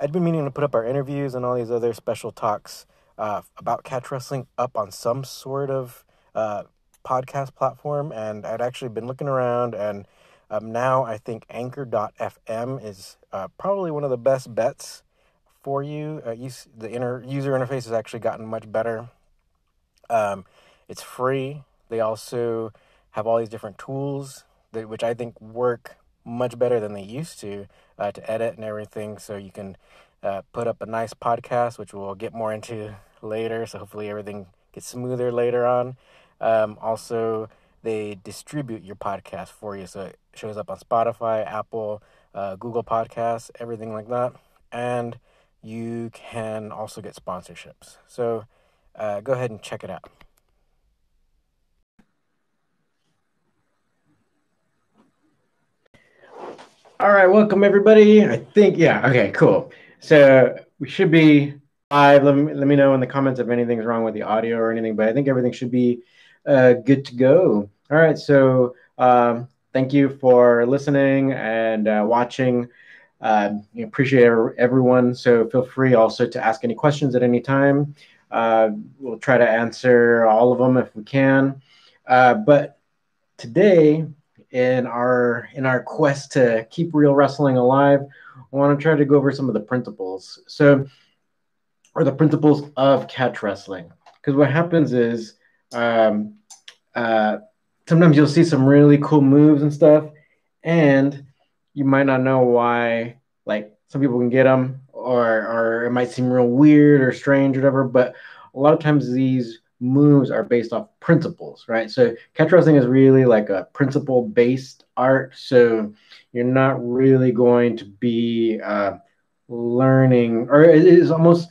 I'd been meaning to put up our interviews and all these other special talks uh, about catch wrestling up on some sort of uh, podcast platform, and I'd actually been looking around, and um, now I think Anchor.fm is uh, probably one of the best bets for you. Uh, use, the inner user interface has actually gotten much better. Um, it's free. They also have all these different tools that, which I think work much better than they used to uh, to edit and everything. So you can uh, put up a nice podcast, which we'll get more into later. So hopefully everything gets smoother later on. Um, also, they distribute your podcast for you, so it shows up on Spotify, Apple, uh, Google Podcasts, everything like that, and you can also get sponsorships. So uh, go ahead and check it out. All right, welcome everybody. I think yeah, okay, cool. So we should be live. Let me let me know in the comments if anything's wrong with the audio or anything, but I think everything should be uh, good to go. All right, so um, thank you for listening and uh, watching. Uh, appreciate everyone. So feel free also to ask any questions at any time. Uh, we'll try to answer all of them if we can. Uh, but today in our in our quest to keep real wrestling alive, I want to try to go over some of the principles. So, or the principles of catch wrestling. Because what happens is um, uh, sometimes you'll see some really cool moves and stuff, and you might not know why. Like some people can get them, or or it might seem real weird or strange, or whatever. But a lot of times these moves are based off principles, right? So catch wrestling is really like a principle based art. So you're not really going to be uh, learning, or it is almost.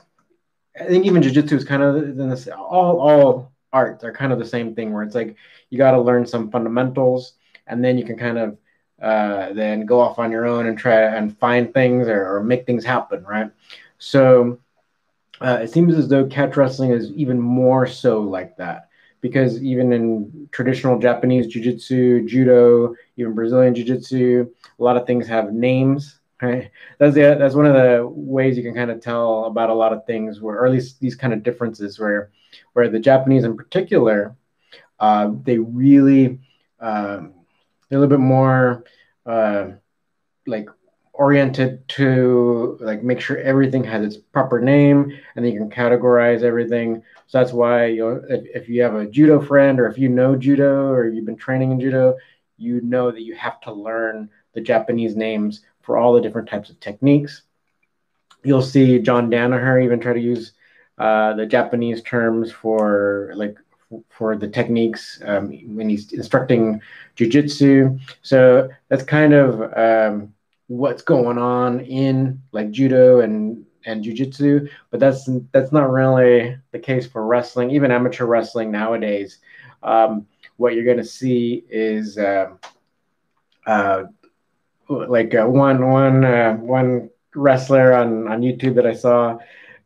I think even jujitsu is kind of in this. All all arts are kind of the same thing, where it's like you got to learn some fundamentals, and then you can kind of uh, then go off on your own and try and find things or, or make things happen, right? So uh, it seems as though catch wrestling is even more so like that because even in traditional Japanese jiu-jitsu, judo, even Brazilian jiu-jitsu, a lot of things have names. Right? That's the that's one of the ways you can kind of tell about a lot of things, where or at least these kind of differences, where where the Japanese in particular, uh, they really um, a little bit more uh, like oriented to like make sure everything has its proper name and then you can categorize everything. So that's why you know if, if you have a judo friend or if you know judo or you've been training in judo you know that you have to learn the japanese names for all the different types of techniques. You'll see john danaher even try to use uh, the japanese terms for like for the techniques um, when he's instructing jiu-jitsu. So that's kind of um, what's going on in like judo and and jujitsu, but that's that's not really the case for wrestling. Even amateur wrestling nowadays, um, what you're going to see is uh, uh, like uh, one one uh, one wrestler on on YouTube that I saw.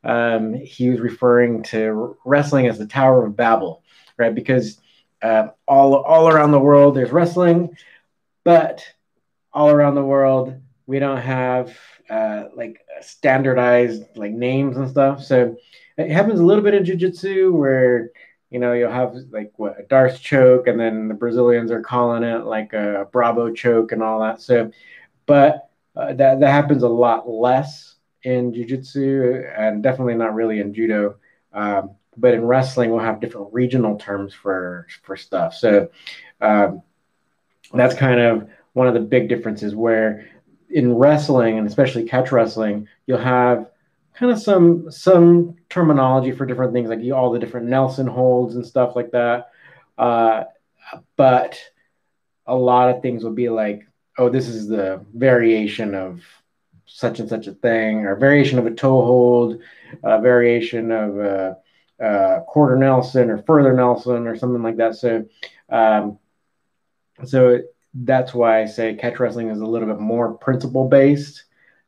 Um, he was referring to wrestling as the Tower of Babel, right? Because uh, all all around the world there's wrestling, but all around the world we don't have uh, like standardized like names and stuff. So it happens a little bit in jujitsu where you know you'll have like what a D'Arce choke, and then the Brazilians are calling it like a Bravo choke and all that. So, but uh, that that happens a lot less in jujitsu, and definitely not really in judo. Um, but in wrestling, we'll have different regional terms for for stuff. So um, that's kind of one of the big differences where in wrestling and especially catch wrestling, you'll have kind of some some terminology for different things, like all the different Nelson holds and stuff like that. Uh, but a lot of things will be like, oh, this is the variation of such and such a thing, or variation of a toe hold, a variation of a, a quarter Nelson or further Nelson or something like that. So, um, so that's why I say catch wrestling is a little bit more principle based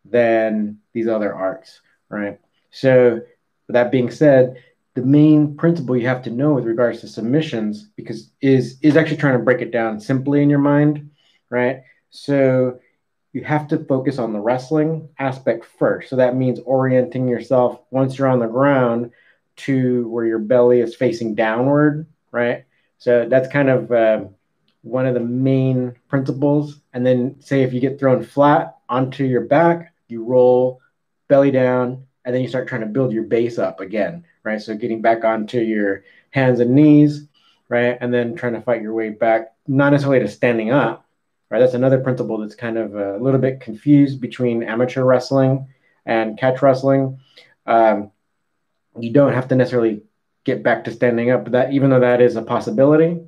than these other arts, right? So, with that being said, the main principle you have to know with regards to submissions because is is actually trying to break it down simply in your mind, right? So, you have to focus on the wrestling aspect first. So that means orienting yourself once you're on the ground to where your belly is facing downward, right? So that's kind of uh, one of the main principles. And then, say if you get thrown flat onto your back, you roll belly down, and then you start trying to build your base up again, right? So getting back onto your hands and knees, right? And then trying to fight your way back, not necessarily to standing up, right? That's another principle that's kind of a little bit confused between amateur wrestling and catch wrestling. Um, you don't have to necessarily get back to standing up, but that even though that is a possibility,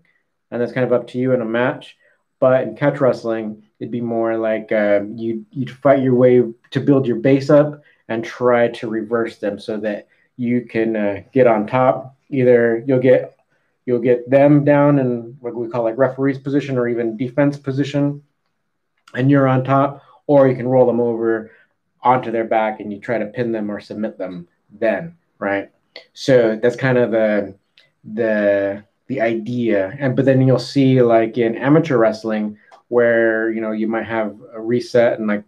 and that's kind of up to you in a match. But in catch wrestling, it'd be more like uh, you you fight your way to build your base up and try to reverse them so that you can uh, get on top. Either you'll get you'll get them down in what we call like referee's position or even defense position, and you're on top, or you can roll them over onto their back and you try to pin them or submit them then, right? So that's kind of the the the idea. And but then you'll see like in amateur wrestling where you know you might have a reset and like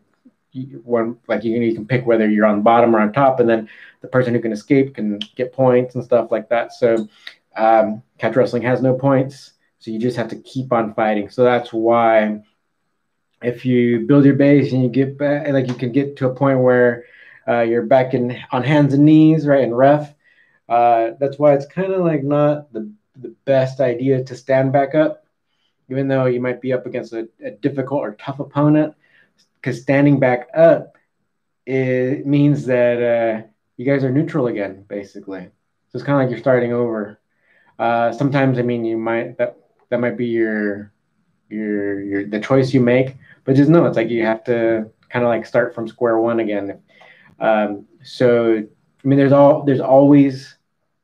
one like you, you can pick whether you're on bottom or on top, and then the person who can escape can get points and stuff like that. So um, catch wrestling has no points, so you just have to keep on fighting. So that's why if you build your base and you get back, like you can get to a point where uh, you're back in on hands and knees, right, and ref. Uh, that's why it's kind of like not the the best idea to stand back up, even though you might be up against a, a difficult or tough opponent because standing back up it means that uh, you guys are neutral again, basically. So it's kind of like you're starting over. Uh, sometimes, I mean, you might that that might be your your your the choice you make, but just know it's like you have to kind of like start from square one again. Um, so I mean, there's all there's always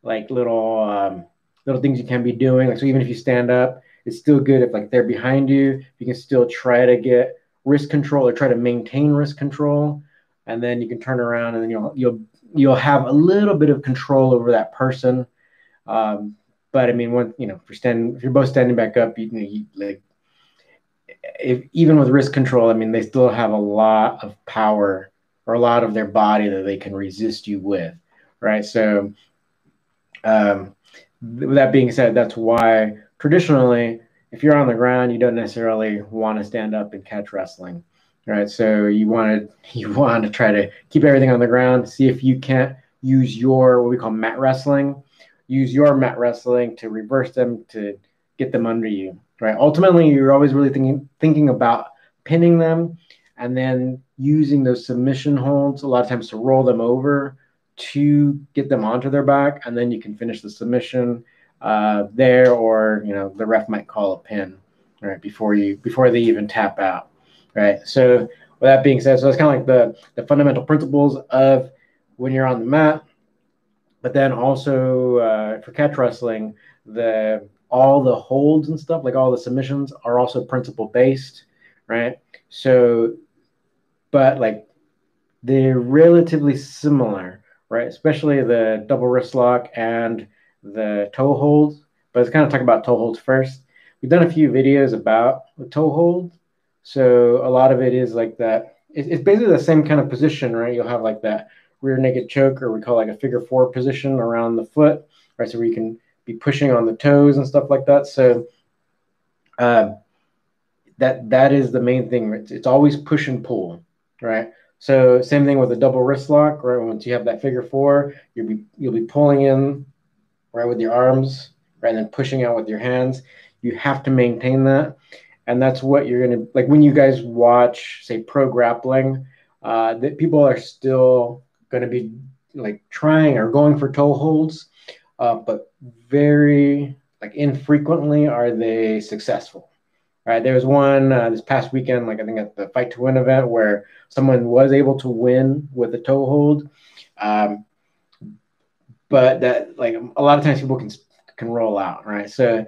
like little um, little things you can be doing. Like so, even if you stand up, it's still good if like they're behind you. You can still try to get wrist control or try to maintain wrist control and then you can turn around and then you'll you'll you'll have a little bit of control over that person um, but i mean when you know if you're standing if you're both standing back up you, you like if even with wrist control i mean they still have a lot of power or a lot of their body that they can resist you with right so um, that being said that's why traditionally if you're on the ground, you don't necessarily want to stand up and catch wrestling, right? So you want to you want to try to keep everything on the ground. See if you can't use your what we call mat wrestling. Use your mat wrestling to reverse them to get them under you, right? Ultimately, you're always really thinking thinking about pinning them and then using those submission holds a lot of times to roll them over to get them onto their back, and then you can finish the submission uh, there, or you know the ref might call a pin right before you before they even tap out, right? So with that being said, so that's kind of like the the fundamental principles of when you're on the mat, but then also uh, for catch wrestling, the all the holds and stuff, like all the submissions, are also principle based, right? So, but like they're relatively similar, right? Especially the double wrist lock and the toe holds, but let's kind of talk about toe holds first. We've done a few videos about the toe hold. So a lot of it is like that. It's basically the same kind of position, right? You'll have like that rear naked choke, or we call like a figure four position around the foot, right? So where you can be pushing on the toes and stuff like that. So uh, that that is the main thing. It's, it's always push and pull, right? So same thing with a double wrist lock, right? Once you have that figure four, you'll be you'll be pulling in right with your arms, right, and then pushing out with your hands. You have to maintain that, and that's what you're gonna like when you guys watch, say, pro grappling. Uh, that people are still going to be like trying or going for toe holds, uh, but very like infrequently are they successful. Right, there was one uh, this past weekend, like I think at the Fight to Win event, where someone was able to win with a toe hold. Um, but that like a lot of times people can can roll out, right? So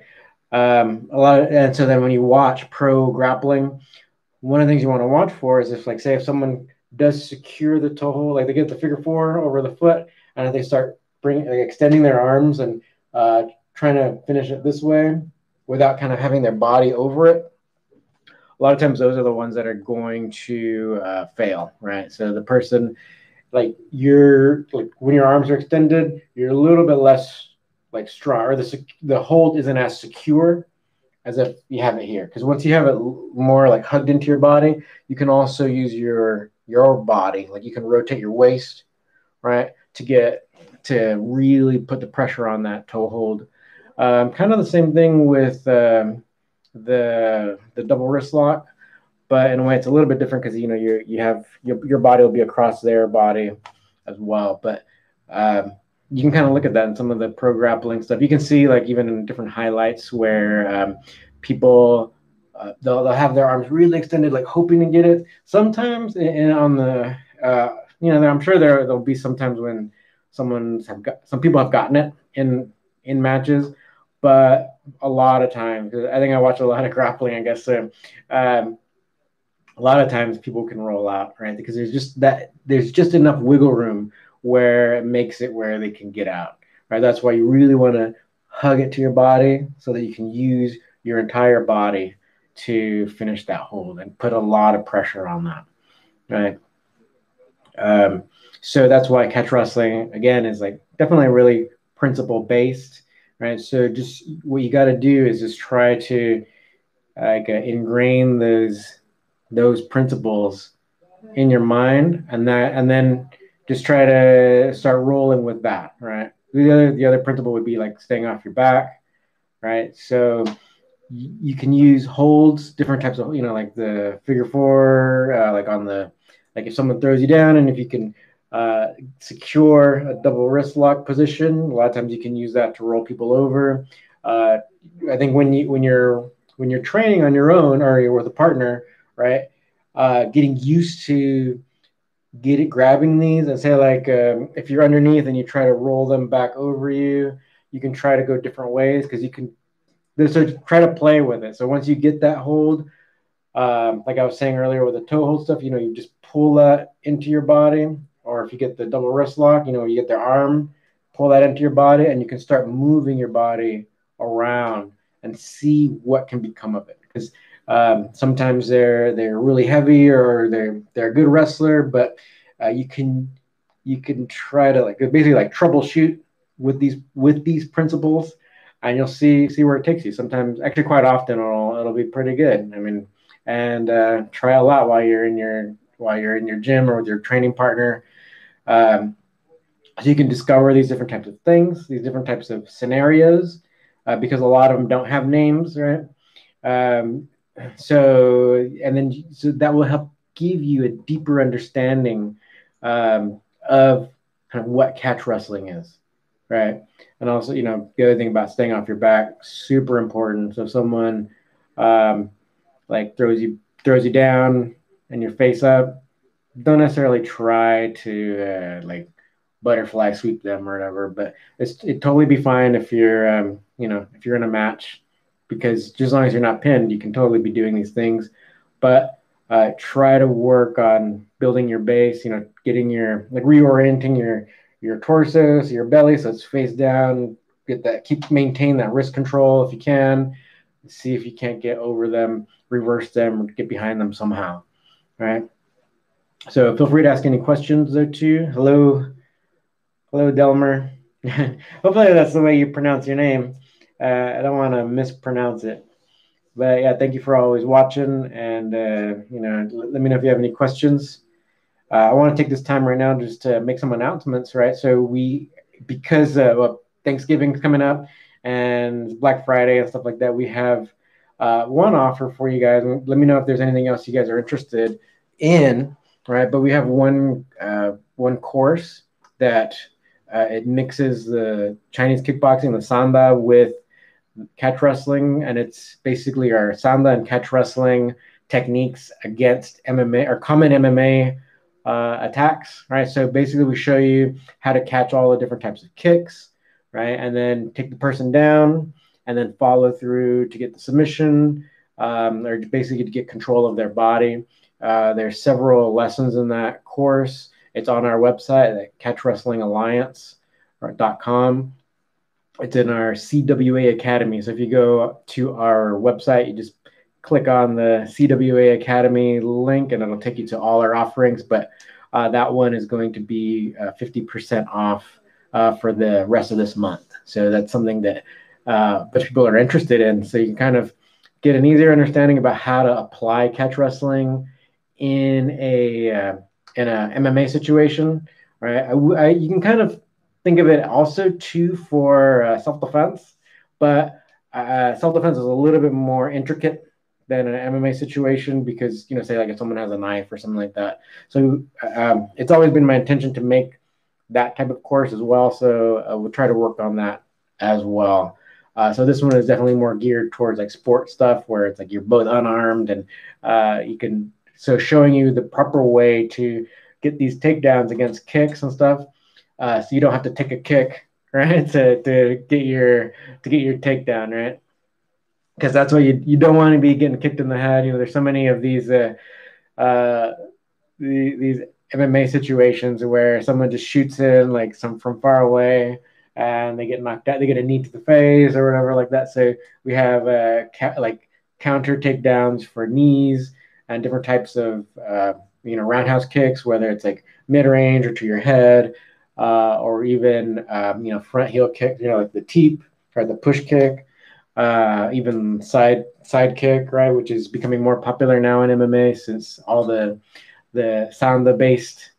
um, a lot of, and so then when you watch pro grappling, one of the things you want to watch for is if like say if someone does secure the toe hold, like they get the figure four over the foot, and if they start bringing like extending their arms and uh, trying to finish it this way without kind of having their body over it. a lot of times those are the ones that are going to uh, fail, right? So the person, like you're like when your arms are extended, you're a little bit less like strong, or the the hold isn't as secure as if you have it here. Because once you have it more like hugged into your body, you can also use your your body, like you can rotate your waist, right, to get to really put the pressure on that toe hold. Um, kind of the same thing with um, the the double wrist lock, but in a way it's a little bit different because you know you you have your your body will be across their body as well. But um, you can kind of look at that in some of the pro grappling stuff. You can see like even in different highlights where um, people uh, they'll, they'll have their arms really extended, like hoping to get it. Sometimes, and on the uh, you know, I'm sure there there'll be sometimes when someone's have got some people have gotten it in in matches, but a lot of times, I think I watch a lot of grappling, I guess. So, um, a lot of times people can roll out, right? Because there's just that there's just enough wiggle room where it makes it where they can get out, right? That's why you really want to hug it to your body so that you can use your entire body to finish that hold and put a lot of pressure on that, right? Um, so that's why catch wrestling again is like definitely really principle based, right? So just what you got to do is just try to like uh, ingrain those those principles in your mind, and that and then just try to start rolling with that, right? The other the other principle would be like staying off your back, right? So you can use holds, different types of, you know, like the figure four, uh, like on the, like if someone throws you down and if you can uh, secure a double wrist lock position, a lot of times you can use that to roll people over. Uh, I think when you when you're when you're training on your own or you're with a partner, right? Uh, getting used to get it grabbing these and say like um, if you're underneath and you try to roll them back over you, you can try to go different ways because you can so try to play with it. So once you get that hold, um, like I was saying earlier with the toe hold stuff, you know, you just pull that into your body, or if you get the double wrist lock, you know, you get their arm, pull that into your body, and you can start moving your body around and see what can become of it. Because um, sometimes they're they're really heavy or they're they're a good wrestler, but uh, you can you can try to like basically like troubleshoot with these with these principles and you'll see see where it takes you. Sometimes, actually, quite often, it'll it'll be pretty good. I mean, and uh, try a lot while you're in your while you're in your gym or with your training partner. Um, so you can discover these different types of things, these different types of scenarios, uh, because a lot of them don't have names, right? Um, so and then so that will help give you a deeper understanding um, of kind of what catch wrestling is right? And also, you know, the other thing about staying off your back, super important. So if someone um, like throws you throws you down and your face up, don't necessarily try to uh, like butterfly sweep them or whatever. But it's it totally be fine if you're um, you know if you're in a match because just as long as you're not pinned, you can totally be doing these things. But uh, try to work on building your base. You know, getting your like reorienting your your torso, so your belly, so it's face down. Get that, keep maintain that wrist control if you can. See if you can't get over them, reverse them, get behind them somehow. Right. So feel free to ask any questions there too. Hello, hello, Delmer. Hopefully that's the way you pronounce your name. Uh, I don't want to mispronounce it. But yeah, thank you for always watching, and uh, you know, let me know if you have any questions. Uh, I want to take this time right now just to make some announcements, right? So we, because uh, well, Thanksgiving's coming up and Black Friday and stuff like that, we have uh, one offer for you guys. Let me know if there's anything else you guys are interested in, right? But we have one uh, one course that uh, it mixes the Chinese kickboxing, the sanda, with catch wrestling, and it's basically our sanda and catch wrestling techniques against MMA or common MMA uh, attacks, right? So basically, we show you how to catch all the different types of kicks, right? And then take the person down and then follow through to get the submission um, or basically to get control of their body. Uh, there's several lessons in that course. It's on our website at catchwrestlingalliance.com. It's in our CWA Academy. So if you go to our website, you just click on the CWA Academy link and it'll take you to all our offerings. But uh, that one is going to be uh, 50% off uh, for the rest of this month. So that's something that uh, bunch people are interested in. So you can kind of get an easier understanding about how to apply catch wrestling in a uh, in a MMA situation. Right, I, I, you can kind of think of it also too for uh, self defense, but uh, self defense is a little bit more intricate than an MMA situation because you know, say like if someone has a knife or something like that. So um, it's always been my intention to make that type of course as well. So uh, we'll try to work on that as well. Uh, so this one is definitely more geared towards like sport stuff where it's like you're both unarmed and uh, you can so showing you the proper way to get these takedowns against kicks and stuff. Uh, so you don't have to take a kick, right, to, to get your to get your takedown, right? Because that's what you you don't want to be getting kicked in the head. You know, there's so many of these uh, uh, the, these MMA situations where someone just shoots in like some from far away and they get knocked out. They get a knee to the face or whatever like that. So we have uh, ca- like counter takedowns for knees and different types of uh, you know roundhouse kicks, whether it's like mid range or to your head, uh, or even um, you know front heel kick, you know like the teep or the push kick, uh, even side side kick, right, which is becoming more popular now in MMA since all the the Sanda based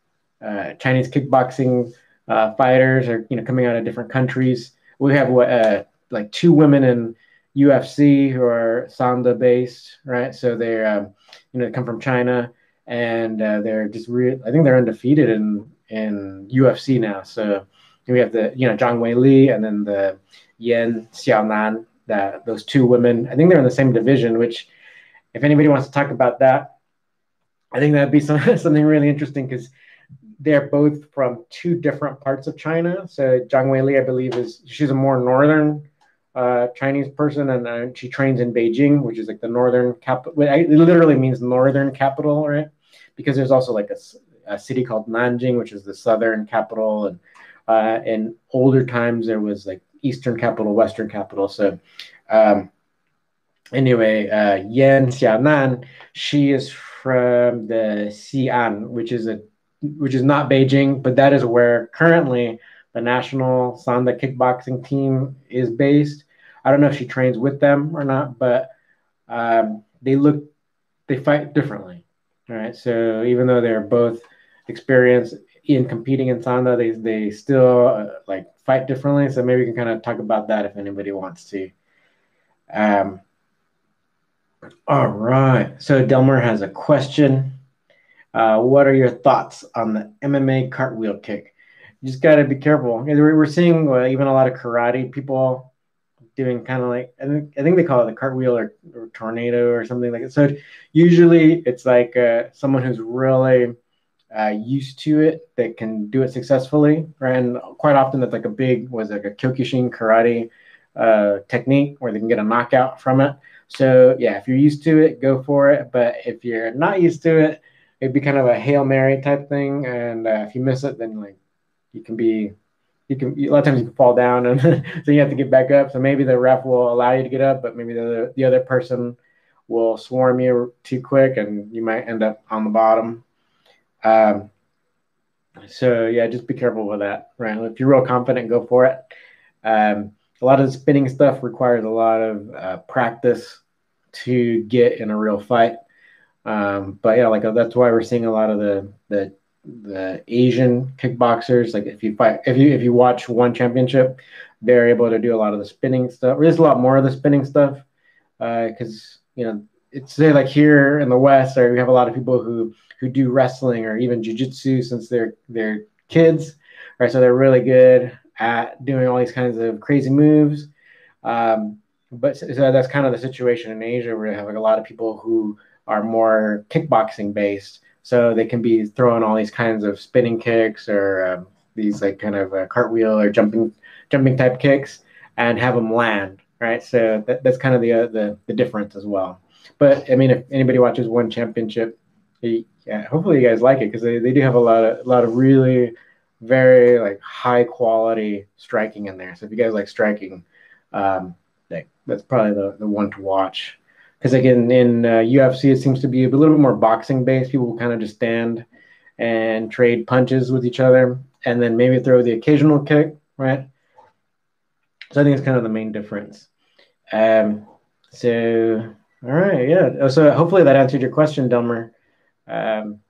uh, Chinese kickboxing uh, fighters are you know coming out of different countries. We have what uh, like two women in UFC who are Sanda based, right? So they're um, you know, come from China, and uh, they're just real. I think they're undefeated in in UFC now. So we have the you know Zhang Wei Li and then the Yan Xiaonan. That those two women, I think they're in the same division. Which, if anybody wants to talk about that, I think that'd be some, something really interesting because they're both from two different parts of China. So Zhang Wei Li, I believe, is she's a more northern Chinese person, and uh, she trains in Beijing, which is like the northern capital. It literally means northern capital, right? Because there's also like a, a city called Nanjing, which is the southern capital, and uh, in older times there was like eastern capital, western capital. So, um, anyway, uh, Yan Xiaonan, she is from the Xi'an, which is a which is not Beijing, but that is where currently the national Sanda kickboxing team is based. I don't know if she trains with them or not, but um, they look they fight differently. All right. So even though they're both experienced in competing in Sanda, they they still uh, like fight differently. So maybe we can kind of talk about that if anybody wants to. Um, all right. So Delmer has a question. Uh, what are your thoughts on the MMA cartwheel kick? You just got to be careful. We're seeing uh, even a lot of karate people doing kind of like I think I think they call it the cartwheel or, or tornado or something like that. So usually it's like uh, someone who's really uh, used to it that can do it successfully, right? And quite often that's like a big was like a Kyokushin karate uh, technique where they can get a knockout from it. So yeah, if you're used to it, go for it. But if you're not used to it, it'd be kind of a hail mary type thing. And uh, if you miss it, then like you can be you can a lot of times you can fall down and so you have to get back up. So maybe the ref will allow you to get up, but maybe the the other person will swarm you too quick and you might end up on the bottom. Um, so yeah, just be careful with that. Right, if you're real confident, go for it. Um, a lot of the spinning stuff requires a lot of uh, practice to get in a real fight. Um, but yeah, like that's why we're seeing a lot of the the the Asian kickboxers. Like if you fight, if you if you watch one championship, they're able to do a lot of the spinning stuff. There's a lot more of the spinning stuff because uh, you know it's say like here in the West, or we have a lot of people who who do wrestling or even jujitsu since they're they're kids, right? So they're really good at doing all these kinds of crazy moves. Um, but so that's kind of the situation in Asia where you have like a lot of people who are more kickboxing based so they can be throwing all these kinds of spinning kicks or um, these like kind of uh, cartwheel or jumping jumping type kicks and have them land right? So that, that's kind of the, uh, the the difference as well. But i mean if anybody watches one championship yeah hopefully you guys like it because they, they do have a lot of a lot of really very like high quality striking in there. So if you guys like striking um, that's probably the, the one to watch because again in uh, UFC it seems to be a little bit more boxing based. People kind of just stand and trade punches with each other, and then maybe throw the occasional kick, right? So I think it's kind of the main difference. Um, so all right, yeah. So hopefully that answered your question, Delmer. Um,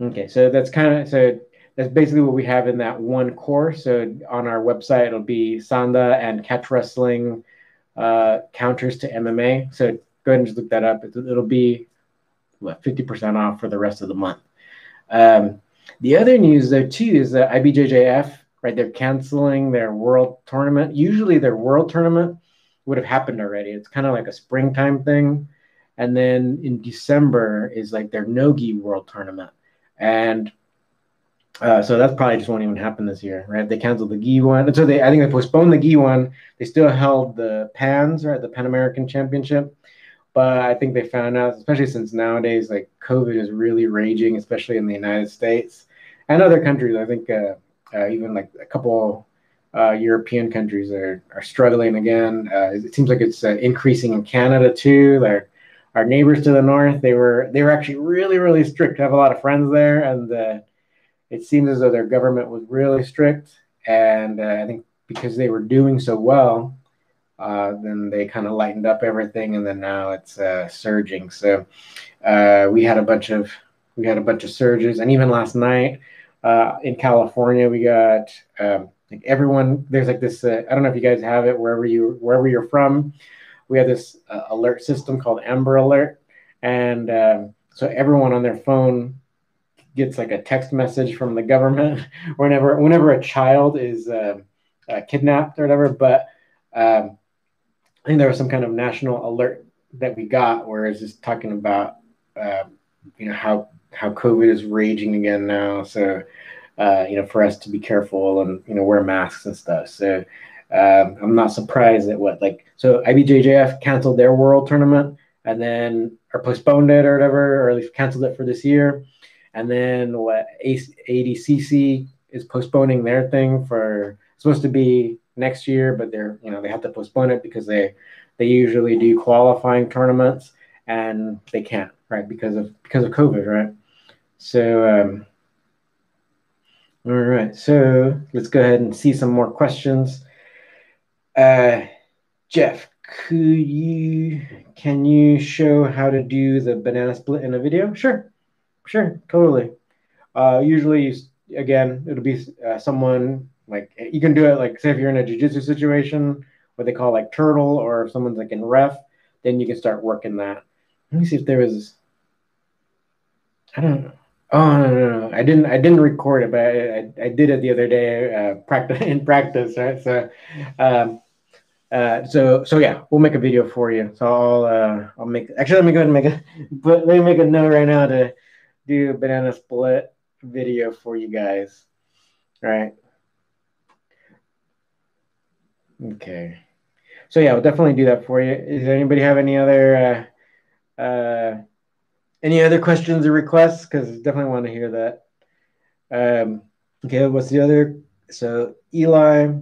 okay, so that's kind of so that's basically what we have in that one course. So on our website, it'll be Sanda and catch wrestling uh, counters to MMA. So go ahead and just look that up. It'll be what 50% off for the rest of the month. Um, the other news though too is that IBJJF, right? They're canceling their world tournament. Usually their world tournament would have happened already. It's kind of like a springtime thing. And then in December is like their Nogi world tournament. And uh, so that's probably just won't even happen this year, right? They canceled the gi one. So they, I think they postponed the gi one. They still held the Pans, right? The Pan American Championship. But I think they found out, especially since nowadays, like COVID is really raging, especially in the United States and other countries. I think uh, uh, even like a couple uh, European countries are, are struggling again. Uh, it seems like it's uh, increasing in Canada too. They're, our neighbors to the north, they were they were actually really really strict. I have a lot of friends there, and it seems as though their government was really strict. And I think because they were doing so well, uh, then they kind of lightened up everything, and then now it's uh, surging. So uh, we had a bunch of we had a bunch of surges, and even last night in California, we got um, like everyone there's like this uh, i don't know if you guys have it wherever you wherever you're from we have this uh, alert system called amber alert and um, so everyone on their phone gets like a text message from the government whenever whenever a child is uh, uh, kidnapped or whatever but um, i think there was some kind of national alert that we got where it's just talking about uh, you know how how covid is raging again now so uh, you know, for us to be careful and you know wear masks and stuff. So um, I'm not surprised that what like so IBJJF canceled their world tournament and then or postponed it or whatever, or at least canceled it for this year. And then what ADCC is postponing their thing for supposed to be next year, but they're you know they have to postpone it because they they usually do qualifying tournaments and they can't right because of because of COVID, right? So um, all right, so let's go ahead and see some more questions. Uh, Jeff, could you can you show how to do the banana split in a video? Sure, sure, totally. Uh, usually, again, it'll be uh, someone like you can do it like say if you're in a jujitsu situation, what they call like turtle, or if someone's like in ref, then you can start working that. Let me see if there was. I don't know. Oh no, no, no! I didn't. I didn't record it, but I, I, I did it the other day. Uh, practice in practice, right? So, um, uh, so so yeah, we'll make a video for you. So I'll uh, I'll make. Actually, let me go ahead and make a. But let me make a note right now to do a banana split video for you guys. Right. Okay. So yeah, we'll definitely do that for you. Does anybody have any other? Uh, uh, any other questions or requests? Because definitely want to hear that. Um, okay, what's the other? So Eli,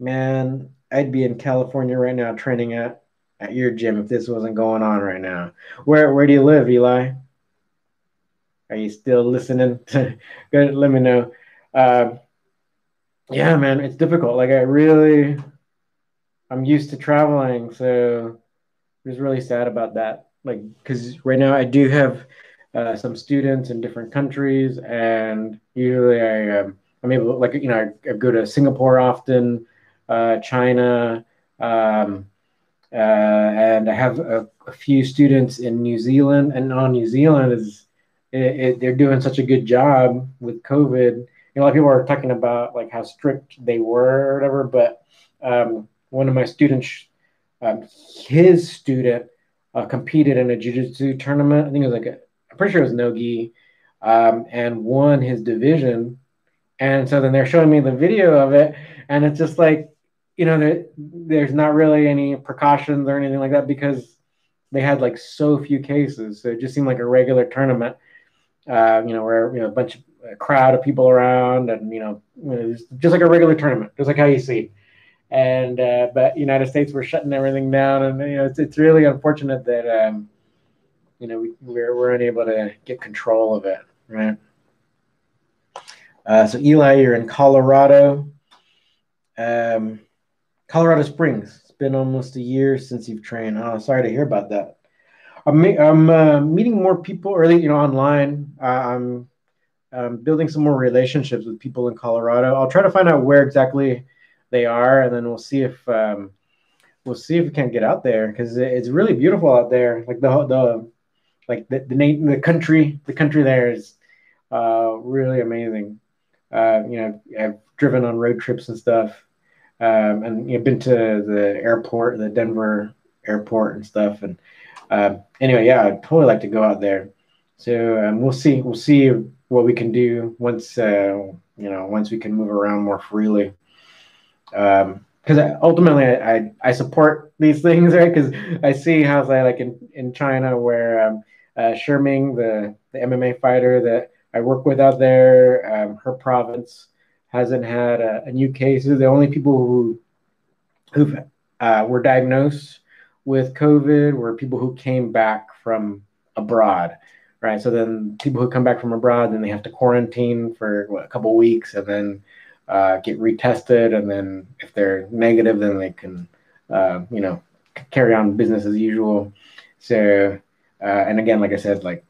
man, I'd be in California right now training at at your gym if this wasn't going on right now. Where where do you live, Eli? Are you still listening? Good, let me know. Um, yeah, man, it's difficult. Like I really, I'm used to traveling, so I was really sad about that like because right now I do have uh, some students in different countries, and usually I um, I'm able like you know I, I, go to Singapore often, uh, China, um, uh, and I have a, a, few students in New Zealand, and on New Zealand is it, it, they're doing such a good job with COVID. You know, a lot of people are talking about like how strict they were or whatever, but um, one of my students, um, his student uh, competed in a jiu-jitsu tournament. I think it was like a, I'm pretty sure it was nogi, um, and won his division. And so then they're showing me the video of it, and it's just like, you know, there, there's not really any precautions or anything like that because they had like so few cases. So it just seemed like a regular tournament, uh, you know, where you know a bunch of a crowd of people around, and you know, just like a regular tournament, just like how you see. and uh, but United States were shutting everything down, and you know it's it's really unfortunate that um, you know we we're, we're unable to get control of it, right? Uh, so Eli, you're in Colorado, um, Colorado Springs. It's been almost a year since you've trained. Oh, sorry to hear about that. I'm, I'm uh, meeting more people early, you know, online. Uh, I'm um, building some more relationships with people in Colorado. I'll try to find out where exactly they are, and then we'll see if um, we'll see if we can get out there because it's really beautiful out there. Like the the like the the, name, the country the country there is uh, really amazing. Uh, you know, I've driven on road trips and stuff, um, and you've know, been to the airport, the Denver airport and stuff. And um, anyway, yeah, I'd totally like to go out there. So um, we'll see. We'll see what we can do once uh, you know once we can move around more freely because um, ultimately I, I, support these things right because I see how say like in, in China where um, uh, Sherming the the MMA fighter that I work with out there um, her province hasn't had a, a, new case the only people who who uh, were diagnosed with COVID were people who came back from abroad right? So then people who come back from abroad, then they have to quarantine for what, a couple weeks, and then uh, get retested, and then if they're negative, then they can, uh, you know, carry on business as usual. So, uh, and again, like I said, like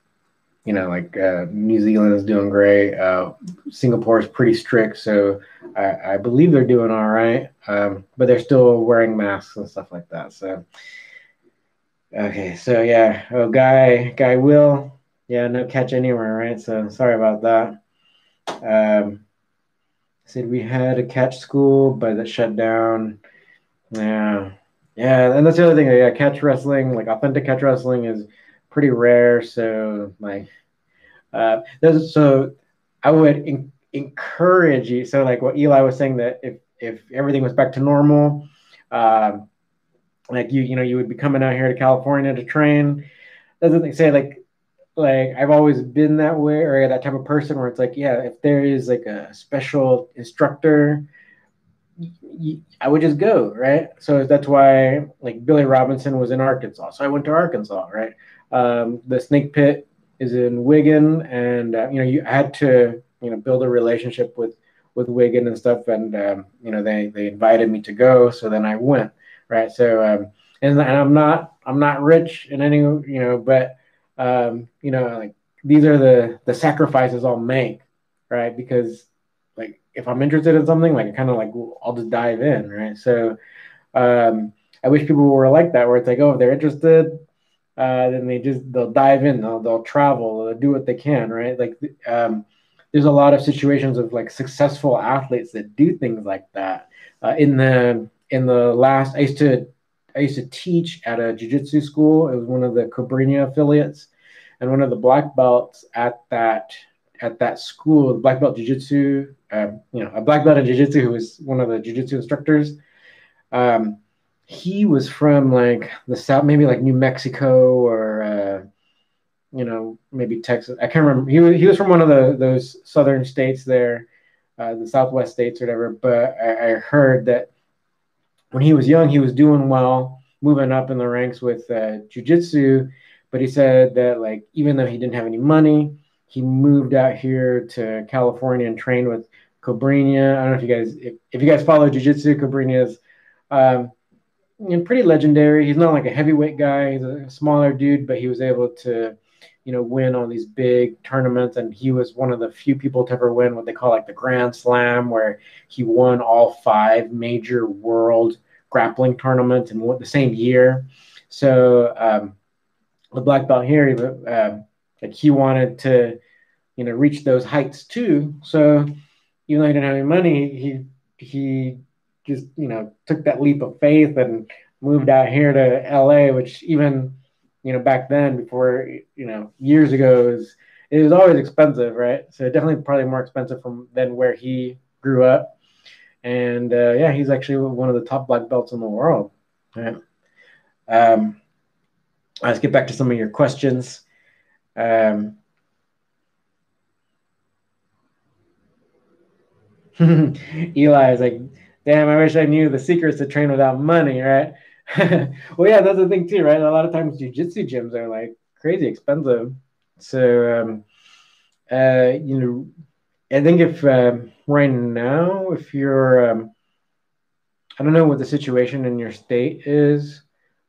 you know, like uh, New Zealand is doing great. Uh, Singapore is pretty strict, so I, I believe they're doing all right. Um, but they're still wearing masks and stuff like that. So, okay, so yeah, oh, guy, guy will yeah, no catch anywhere, right? So sorry about that. Um, said we had a catch school, but it shut down. Yeah, yeah, and that's the other thing. Yeah, catch wrestling, like authentic catch wrestling, is pretty rare. So like, uh, so I would in- encourage you. So like what Eli was saying that if if everything was back to normal, um, like you you know you would be coming out here to California to train. Doesn't say like like I've always been that way or that type of person where it's like, yeah, if there is like a special instructor, I would just go, right? So that's why like Billy Robinson was in Arkansas, so I went to Arkansas, right? Um, the Snake Pit is in Wigan, and uh, you know you had to you know build a relationship with with Wigan and stuff, and um, you know they they invited me to go, so then I went, right? So um, and, and I'm not I'm not rich in any you know, but um, you know, like these are the the sacrifices I'll make, right? Because like if I'm interested in something, like kind of like I'll just dive in, right? So um, I wish people were like that, where it's like, oh, if they're interested, uh, then they just they'll dive in, they'll they'll travel, they'll do what they can, right? Like um, there's a lot of situations of like successful athletes that do things like that. Uh, in the in the last, I used to I used to teach at a jiu-jitsu school. It was one of the Cobrinha affiliates, and one of the black belts at that at that school, black belt jiu-jitsu, uh, you know, a black belt in jiu-jitsu who was one of the jiu-jitsu instructors. Um, he was from like the south, maybe like New Mexico or uh, you know maybe Texas. I can't remember. He was he was from one of the those southern states there, uh, the Southwest states or whatever. But I, I heard that when he was young, he was doing well, moving up in the ranks with uh, jujitsu. But he said that like even though he didn't have any money, he moved out here to California and trained with Cobrinha. I don't know if you guys if, if you guys follow jujitsu, Cobrinha is um, pretty legendary. He's not like a heavyweight guy. He's a smaller dude, but he was able to you know win on these big tournaments. And he was one of the few people to ever win what they call like the grand slam where he won all five major world grappling tournaments in the same year. So um, the black belt here um, like he wanted to you know reach those heights too. So even though he didn't have any money he he just you know took that leap of faith and moved out here to la which even you know, back then before, you know, years ago, was, it was always expensive, right? So definitely probably more expensive from than where he grew up. And uh, yeah, he's actually one of the top black belts in the world. Right? Um, let's get back to some of your questions. Um, Eli is like, damn, I wish I knew the secrets to train without money, right? well, yeah, that's the thing too, right? A lot of times jujitsu gyms are like crazy expensive. So, um, uh, you know, I think if um, right now, if you're, um, I don't know what the situation in your state is,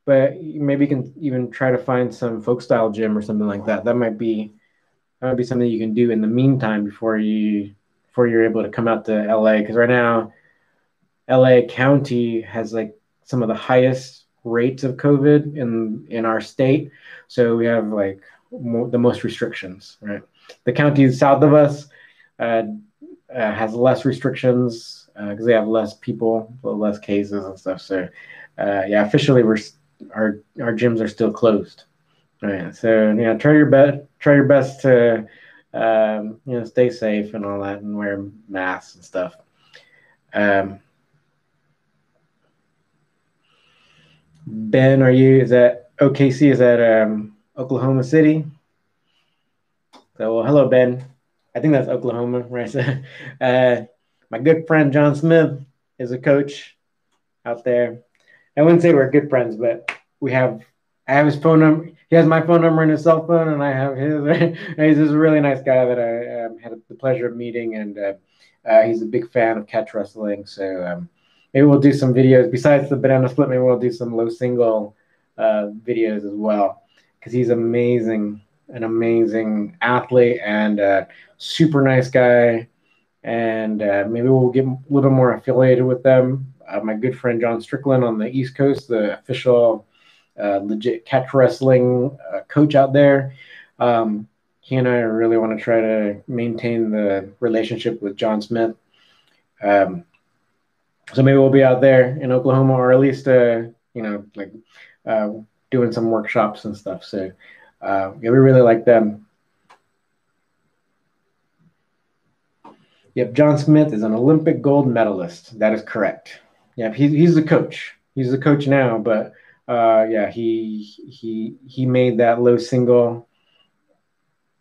but maybe you can even try to find some folk style gym or something like that. That might be that might be something you can do in the meantime before you before you're able to come out to LA. Because right now, LA County has like some of the highest rates of COVID in in our state. So we have like the most restrictions, right? The county south of us uh, uh, has less restrictions because uh, they have less people, less cases and stuff. So uh, yeah, officially we're our our gyms are still closed. Right. So yeah, try your best. Try your best to um, you know stay safe and all that, and wear masks and stuff. Um, ben, are you? Is that OKC? Is that um, Oklahoma City? So well, hello Ben. I think that's Oklahoma, right? Uh, my good friend John Smith is a coach out there. I wouldn't say we're good friends, but we have I have his phone number. He has my phone number and his cell phone, and I have his. he's just a really nice guy that I um, had the pleasure of meeting, and uh, uh, he's a big fan of catch wrestling. So um, maybe we'll do some videos besides the banana split. Maybe we'll do some low single uh, videos as well because he's amazing, an amazing athlete and a super nice guy. And uh, maybe we'll get a little bit more affiliated with them. Uh, my good friend John Strickland on the East Coast, the official uh, legit catch wrestling uh, coach out there. Um, he and I really want to try to maintain the relationship with John Smith. Um, so maybe we'll be out there in Oklahoma, or at least, uh, you know, like uh, doing some workshops and stuff. So uh, yeah, we really like them. Yep, John Smith is an Olympic gold medalist. That is correct. Yeah, he's he's the coach. He's the coach now, but uh, yeah, he he he made that low single.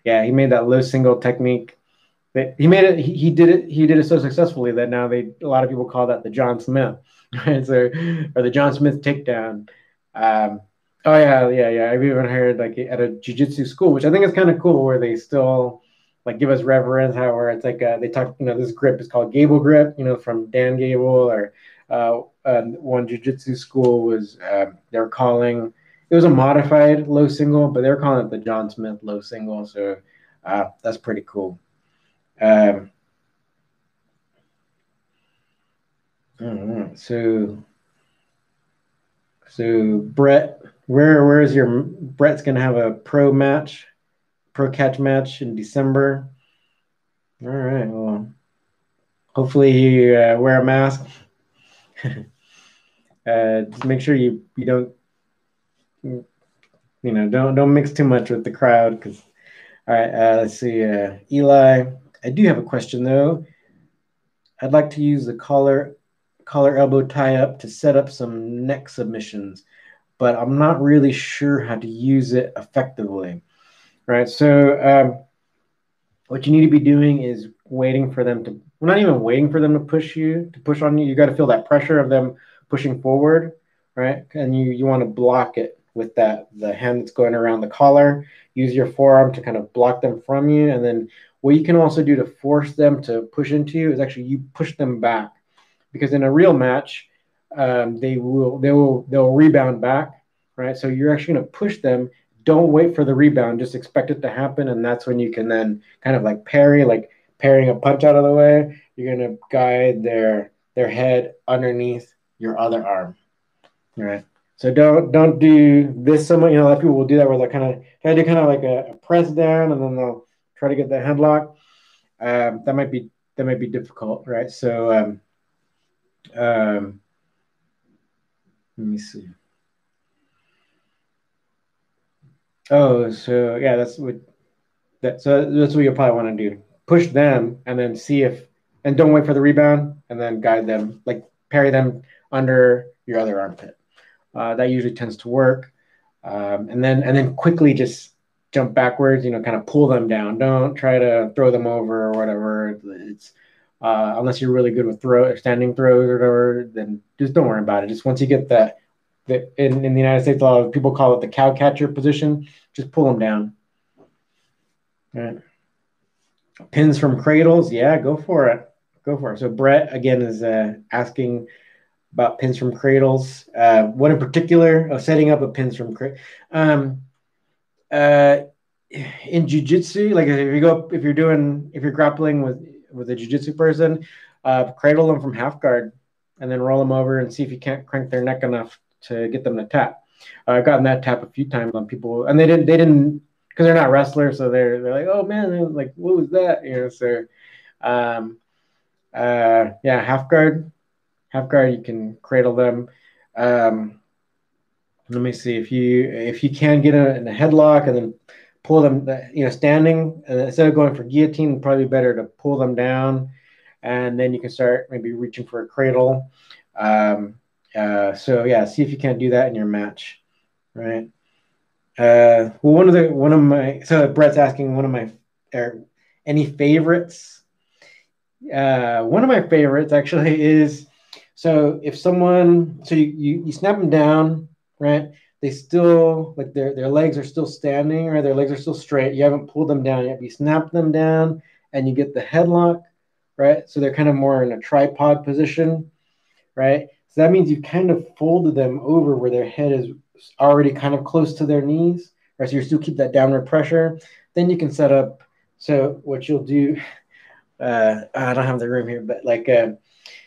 Yeah, he made that low single technique. He made it. He, he did it. He did it so successfully that now they a lot of people call that the John Smith, right? So or the John Smith takedown. Um, oh yeah, yeah, yeah. I've even heard like at a jujitsu school, which I think is kind of cool, where they still like give us reverence. How where it's like uh, they talk, you know, this grip is called Gable grip, you know, from Dan Gable or uh, one jiu-jitsu school was uh, they were calling it was a modified low single, but they were calling it the John Smith low single. So uh, that's pretty cool. Um, So, so Brett, where where is your Brett's gonna have a pro match, pro catch match in December. All right. Well, hopefully you uh, wear a mask. uh, just make sure you you don't you know don't don't mix too much with the crowd because all right uh, let's see uh, eli i do have a question though i'd like to use the collar collar elbow tie up to set up some neck submissions but i'm not really sure how to use it effectively right so um, what you need to be doing is waiting for them to we're not even waiting for them to push you to push on you you got to feel that pressure of them pushing forward, right? And you, you want to block it with that, the hand that's going around the collar. Use your forearm to kind of block them from you. And then what you can also do to force them to push into you is actually you push them back. Because in a real match, um, they will they will they'll rebound back, right? So you're actually going to push them. Don't wait for the rebound. Just expect it to happen, and that's when you can then kind of like parry, like parrying a punch out of the way. You're going to guide their their head underneath your other arm. right? So don't don't do this so much. You know, a lot of people will do that where they'll kind of try to kind of like a, a, press down and then they'll try to get the headlock. Um, that might be that might be difficult, right? So um, um, let me see. Oh, so yeah, that's what that. So that's what you probably want to do. Push them and then see if, and don't wait for the rebound, and then guide them, like parry them under your other armpit. Uh, that usually tends to work. Um, and then and then quickly just jump backwards, you know, kind of pull them down. Don't try to throw them over or whatever. It's Uh, unless you're really good with throw standing throws or whatever, then just don't worry about it. Just once you get that, in, in the United States, a lot of people call it the cow catcher position. Just pull them down. All right. Pins from cradles, yeah, go for it. Go for it. So Brett again is uh, asking about pins from cradles. Uh, what in particular? Oh, setting up a pins from cradle. Um, uh, in jujitsu, like if you go, if you're doing, if you're grappling with with a jujitsu person, uh, cradle them from half guard, and then roll them over and see if you can't crank their neck enough to get them to tap. Uh, I've gotten that tap a few times on people, and they didn't, they didn't, because they're not wrestlers, so they're they're like, oh man, like what was that? You know, so, um, uh, yeah, half guard, half guard, you can cradle them. Um, let me see if you if you can get a, in a headlock and then pull them, you know, standing uh, instead of going for guillotine, probably better to pull them down, and then you can start maybe reaching for a cradle. Um, uh, so yeah, see if you can't do that in your match, right? Uh, well, one of the one of my so Brett's asking one of my er, any favorites. Uh, one of my favorites actually is so if someone so you, you, you snap them down, right? they still like their their legs are still standing or their legs are still straight. You haven't pulled them down yet. You snap them down and you get the headlock, right? So they're kind of more in a tripod position, right? So that means you've kind of folded them over where their head is already kind of close to their knees, right? So you still keep that downward pressure. Then you can set up. So what you'll do, uh, I don't have the room here, but like, uh,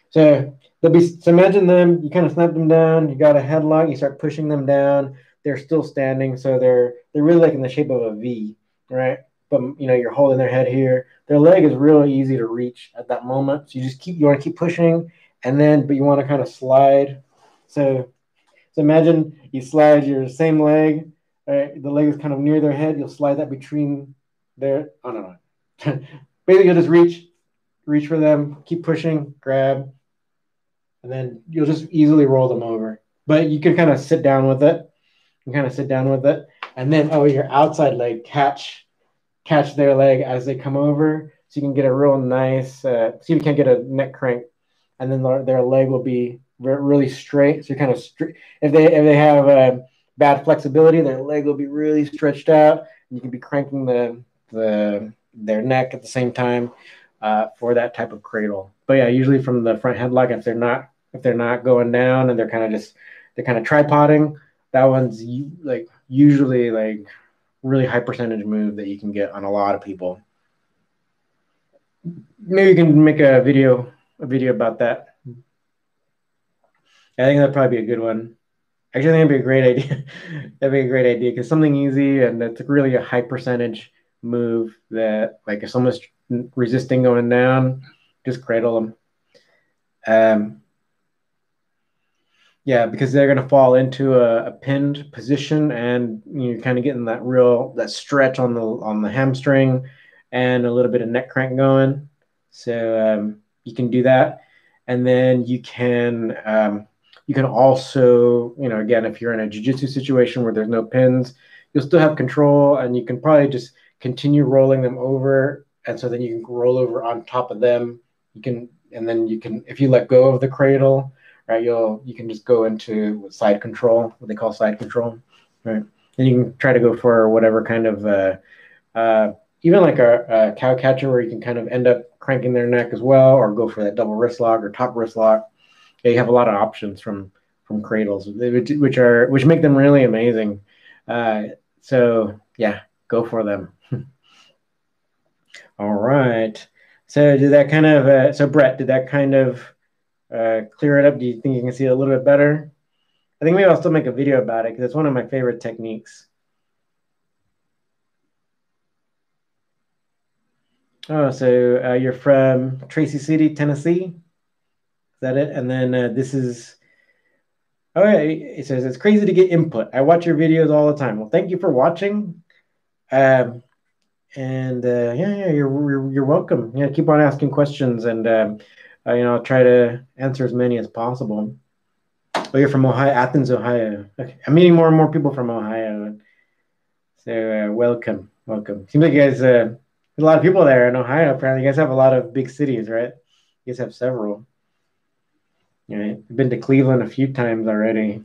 so they'll be so imagine them you kind of snap them down you got a headlock you start pushing them down they're still standing so they're they're really like in the shape of a v right? But you know you're holding their head here. Their leg is really easy to reach at that moment so you just keep you want to keep pushing and then but you want to kind of slide. So so imagine you slide your same leg right? The leg is kind of near their head you'll slide that between their oh no no basically you'll just reach reach for them keep pushing grab and then you'll just easily roll them over. But you can kind of sit down with it. You kind of sit down with it, and then oh, your outside leg catch catch their leg as they come over, so you can get a real nice. Uh, see if you can't get a neck crank, and then their, their leg will be really straight. So you're kind of straight. If they if they have uh, bad flexibility, their leg will be really stretched out, you can be cranking the the their neck at the same time uh, for that type of cradle. But yeah, usually from the front headlock, if they're not if they're not going down and they're kind of just they're kind of tripoding, that one's like usually like really high percentage move that you can get on a lot of people. Maybe you can make a video a video about that. I think that'd probably be a good one. Actually, I think that'd be a great idea. that'd be a great idea because something easy and it's really a high percentage move that like if someone's resisting going down, just cradle them. Um, yeah, because they're going to fall into a, a, pinned position, and you're kind of getting that real that stretch on the on the hamstring, and a little bit of neck crank going. So um, you can do that, and then you can um, you can also you know again if you're in a jiu-jitsu situation where there's no pins, you'll still have control, and you can probably just continue rolling them over, and so then you can roll over on top of them. You can and then you can if you let go of the cradle right? You'll you can just go into side control, what they call side control, right? And you can try to go for whatever kind of uh, uh, even like a, a, cow catcher where you can kind of end up cranking their neck as well, or go for that double wrist lock or top wrist lock. Yeah, you have a lot of options from from cradles, which are which make them really amazing. Uh, so yeah, go for them. All right. So did that kind of uh, so Brett did that kind of uh, clear it up? Do you think you can see it a little bit better? I think maybe I'll still make a video about it because it's one of my favorite techniques. Oh, so uh, you're from Tracy City, Tennessee. Is that it? And then uh, this is. Oh, yeah, it says it's crazy to get input. I watch your videos all the time. Well, thank you for watching. Um, and uh, yeah, yeah, you're, you're, you're welcome. Yeah, keep on asking questions and. Um, uh, you know, I'll try to answer as many as possible. Oh, you're from Ohio, Athens, Ohio. Okay. I'm meeting more and more people from Ohio. So uh, welcome, welcome. Seems like you guys, uh, a lot of people there in Ohio. Apparently, you guys have a lot of big cities, right? You guys have several. Yeah, I've been to Cleveland a few times already.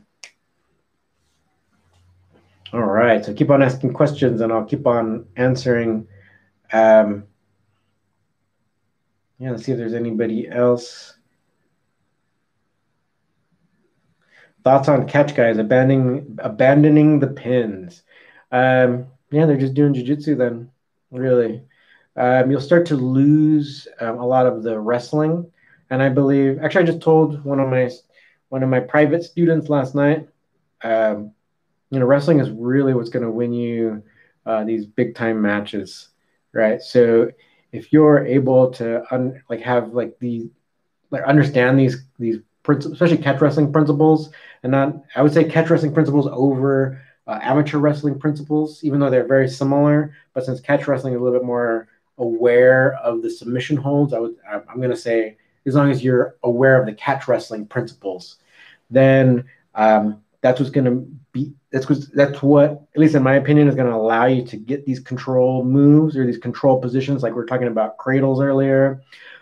All right, so keep on asking questions, and I'll keep on answering. Um, yeah, let's see if there's anybody else. Thoughts on catch guys abandoning abandoning the pins? Um, yeah, they're just doing jujitsu then. Really, um, you'll start to lose um, a lot of the wrestling. And I believe, actually, I just told one of my one of my private students last night. Um, you know, wrestling is really what's going to win you uh, these big time matches, right? So if you're able to un- like have like the like understand these these principles, especially catch wrestling principles, and not I would say catch wrestling principles over uh, amateur wrestling principles, even though they're very similar. But since catch wrestling is a little bit more aware of the submission holds, I would I'm going to say as long as you're aware of the catch wrestling principles, then um, that's what's going to be. That's that's what, at least in my opinion, is going to allow you to get these control moves or these control positions, like we are talking about cradles earlier.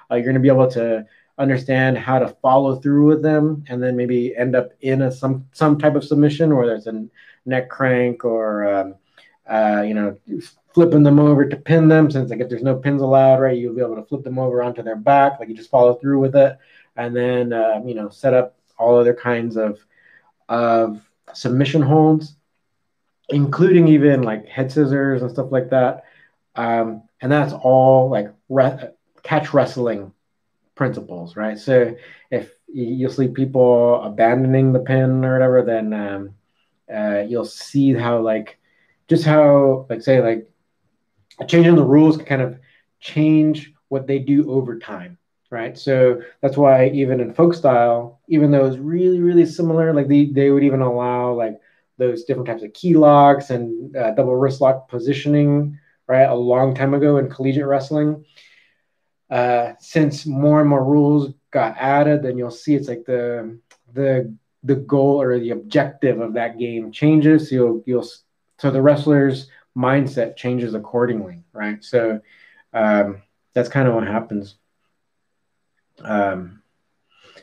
Uh, you're going to be able to understand how to follow through with them, and then maybe end up in a some some type of submission, whether it's a neck crank or um, uh, you know flipping them over to pin them since like if there's no pins allowed right you'll be able to flip them over onto their back like you just follow through with it and then uh, you know set up all other kinds of of submission holds including even like head scissors and stuff like that. Um, and that's all like re- catch wrestling principles right? So if you'll see people abandoning the pin or whatever then um, uh, you'll see how like just how like say like changing the rules can kind of change what they do over time right so that's why even in folk style even though it's really really similar like they, they would even allow like those different types of key locks and uh, double wrist lock positioning right a long time ago in collegiate wrestling uh, since more and more rules got added then you'll see it's like the the the goal or the objective of that game changes so you'll you'll so the wrestlers mindset changes accordingly, right? So um, that's kind of what happens. Um,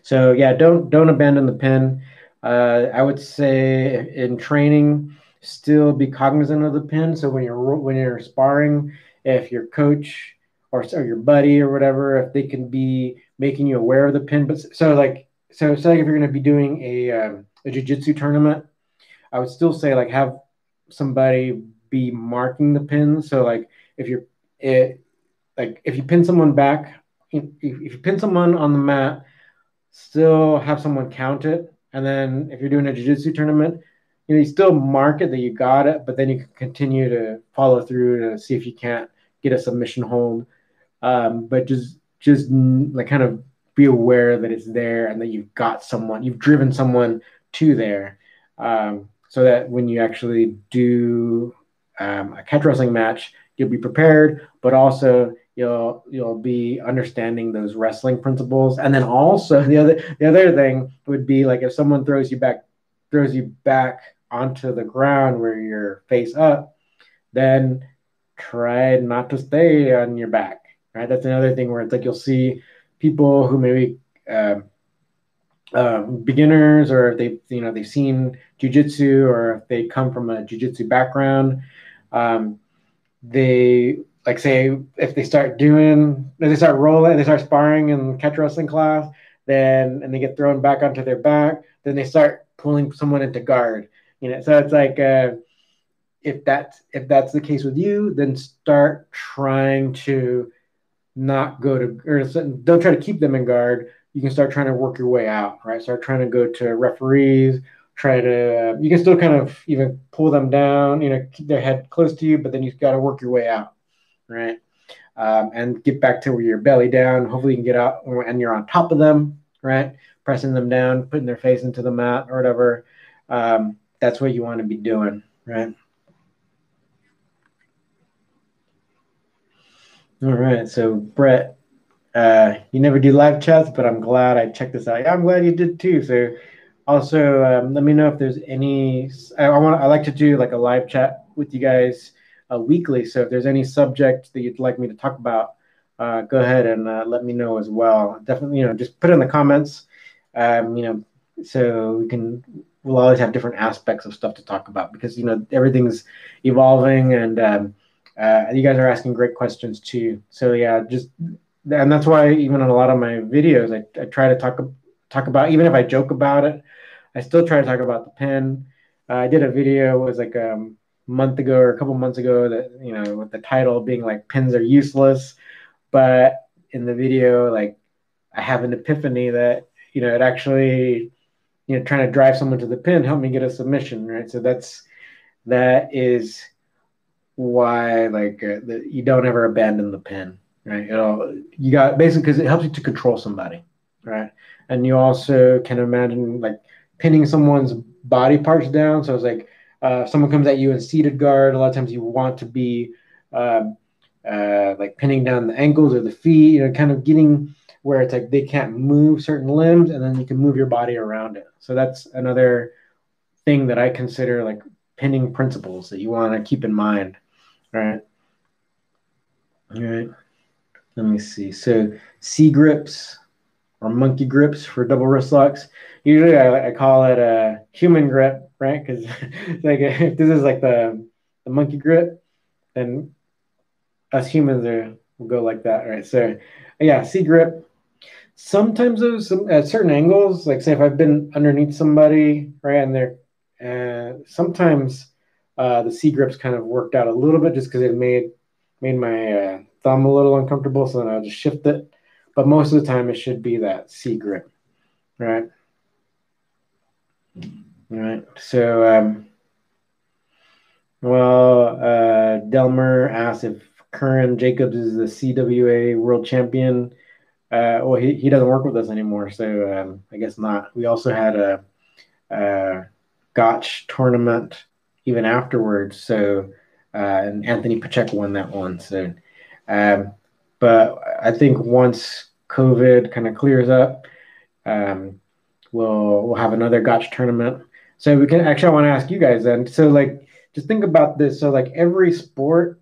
so yeah, don't don't abandon the pin. Uh, I would say in training, still be cognizant of the pin. So when you're when you're sparring, if your coach or, or your buddy or whatever, if they can be making you aware of the pin, but so like so say like if you're going to be doing a um, a jiu-jitsu tournament, I would still say like have somebody be marking the pins. So like if you're it, like if you pin someone back, if, if you pin someone on the mat, still have someone count it. And then if you're doing a jiu-jitsu tournament, you know, you still mark it that you got it, but then you can continue to follow through to see if you can't get a submission hold. Um, but just just like kind of be aware that it's there and that you've got someone, you've driven someone to there. Um, so that when you actually do um, a catch wrestling match, you'll be prepared, but also you'll you'll be understanding those wrestling principles. And then also the other the other thing would be like if someone throws you back throws you back onto the ground where you're face up, then try not to stay on your back. Right. That's another thing where it's like you'll see people who maybe um, um, beginners or if they've you know they've seen jujitsu or if they come from a jujitsu background um, they like say if they start doing if they start rolling they start sparring in catch wrestling class then and they get thrown back onto their back then they start pulling someone into guard you know? So it's like uh, if that's if that's the case with you then start trying to not go to or don't try to keep them in guard. You can start trying to work your way out right? Start trying to go to referees try to uh, you can still kind of even pull them down you know keep their head close to you but then you've got to work your way out right? Um, and get back to where you're belly down. Hopefully you can get out and you're on top of them right? Pressing them down putting their face into the mat or whatever. Um, that's what you want to be doing right? All right so brett uh, you never do live chats but i'm glad i checked this out. Yeah, i'm glad you did too so also um, let me know if there's any i, I want i like to do like a live chat with you guys weekly so if there's any subject that you'd like me to talk about uh, go ahead and uh, let me know as well. Definitely, you know, just put in the comments. Um, you know, so we can we'll always have different aspects of stuff to talk about because you know everything's evolving and um, uh, you guys are asking great questions too. So yeah, just and that's why even in a lot of my videos, I, I try to talk talk about even if I joke about it, I still try to talk about the pen. Uh, I did a video it was like a month ago or a couple months ago that you know with the title being like pins are useless, but in the video like I have an epiphany that you know it actually you know trying to drive someone to the pin help me get a submission right. So that's that is why like uh, the, you don't ever abandon the pin right? You know you got basically because it helps you to control somebody right? And you also can imagine like pinning someone's body parts down. So it's like uh, someone comes at you in seated guard a lot of times you want to be um, uh, like pinning down the ankles or the feet you know kind of getting where it's like they can't move certain limbs and then you can move your body around it. So that's another thing that i consider like pinning principles that you want to keep in mind right? All right. Let me see. So c grips or monkey grips for double wrist locks usually i, I call it a human grip right because like if this is like the, the monkey grip then us humans are will go like that right so yeah c grip sometimes those some, at certain angles like say if i've been underneath somebody right and they're uh, sometimes uh, the C grips kind of worked out a little bit just because it made made my uh, thumb a little uncomfortable. So then I'll just shift it. But most of the time, it should be that C grip, right? All right. So, um, well, uh, Delmer asked if Curran Jacobs is the CWA world champion. Uh, well, he, he doesn't work with us anymore, so um, I guess not. We also had a, a Gotch tournament even afterwards. So, uh, and Anthony Pacheco won that one. So, um, but I think once COVID kind of clears up, um, we'll we'll have another Gotch tournament. So we can actually I want to ask you guys then. So like just think about this. So like every sport,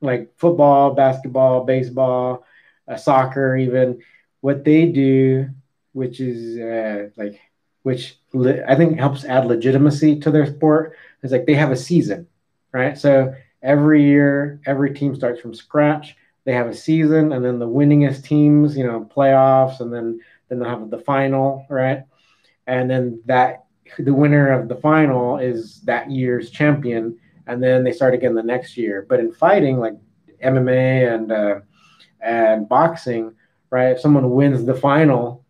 like football, basketball, baseball, uh, soccer, even what they do, which is uh, like which le- I think helps add legitimacy to their sport. Is like they have a season, right? So every year, every team starts from scratch. They have a season, and then the winningest teams, you know, playoffs, and then then they'll have the final, right? And then that the winner of the final is that year's champion, and then they start again the next year. But in fighting, like MMA and uh, and boxing, right? If someone wins the final,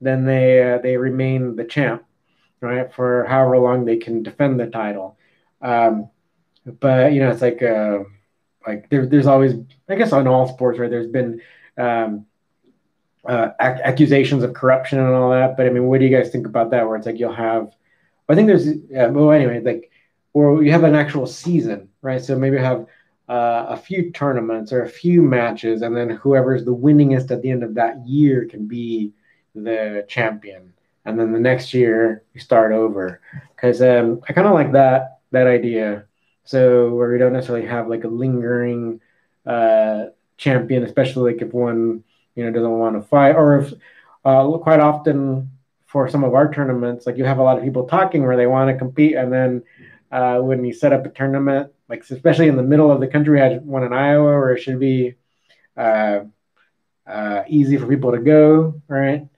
then they uh, they remain the champ, right, for however long they can defend the title. Um, but you know, it's like uh, like there, there's always, I guess, on all sports, right? There's been um, uh, ac- accusations of corruption and all that. But I mean, what do you guys think about that? Where it's like you'll have, I think there's, uh, well, anyway, like, or you have an actual season, right? So maybe have uh, a few tournaments or a few matches, and then whoever's the winningest at the end of that year can be the champion, and then the next year you start over. Because um, I kind of like that that idea. So where we don't necessarily have like a lingering uh, champion, especially like if one you know doesn't want to fight, or if uh, quite often for some of our tournaments, like you have a lot of people talking where they want to compete, and then uh, when you set up a tournament, like especially in the middle of the country, we had one in Iowa where it should be uh, uh, easy for people to go, right?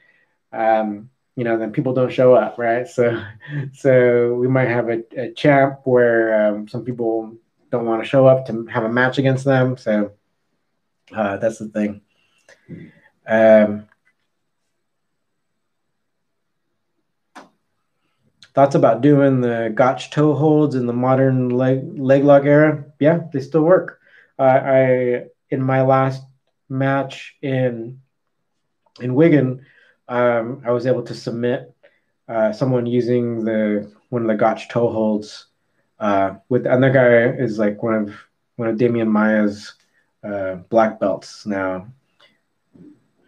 um, you know, then people don't show up, right? So, so we might have a, a champ where um, some people don't want to show up to have a match against them. So uh, that's the thing. Um, thoughts about doing the Gotch toe holds in the modern leg leg lock era? Yeah, they still work. Uh, I in my last match in in Wigan, um, I was able to submit uh, someone using the one of the Gotch toe holds. Uh, with and that guy is like one of one of Demian Maia's uh, black belts now.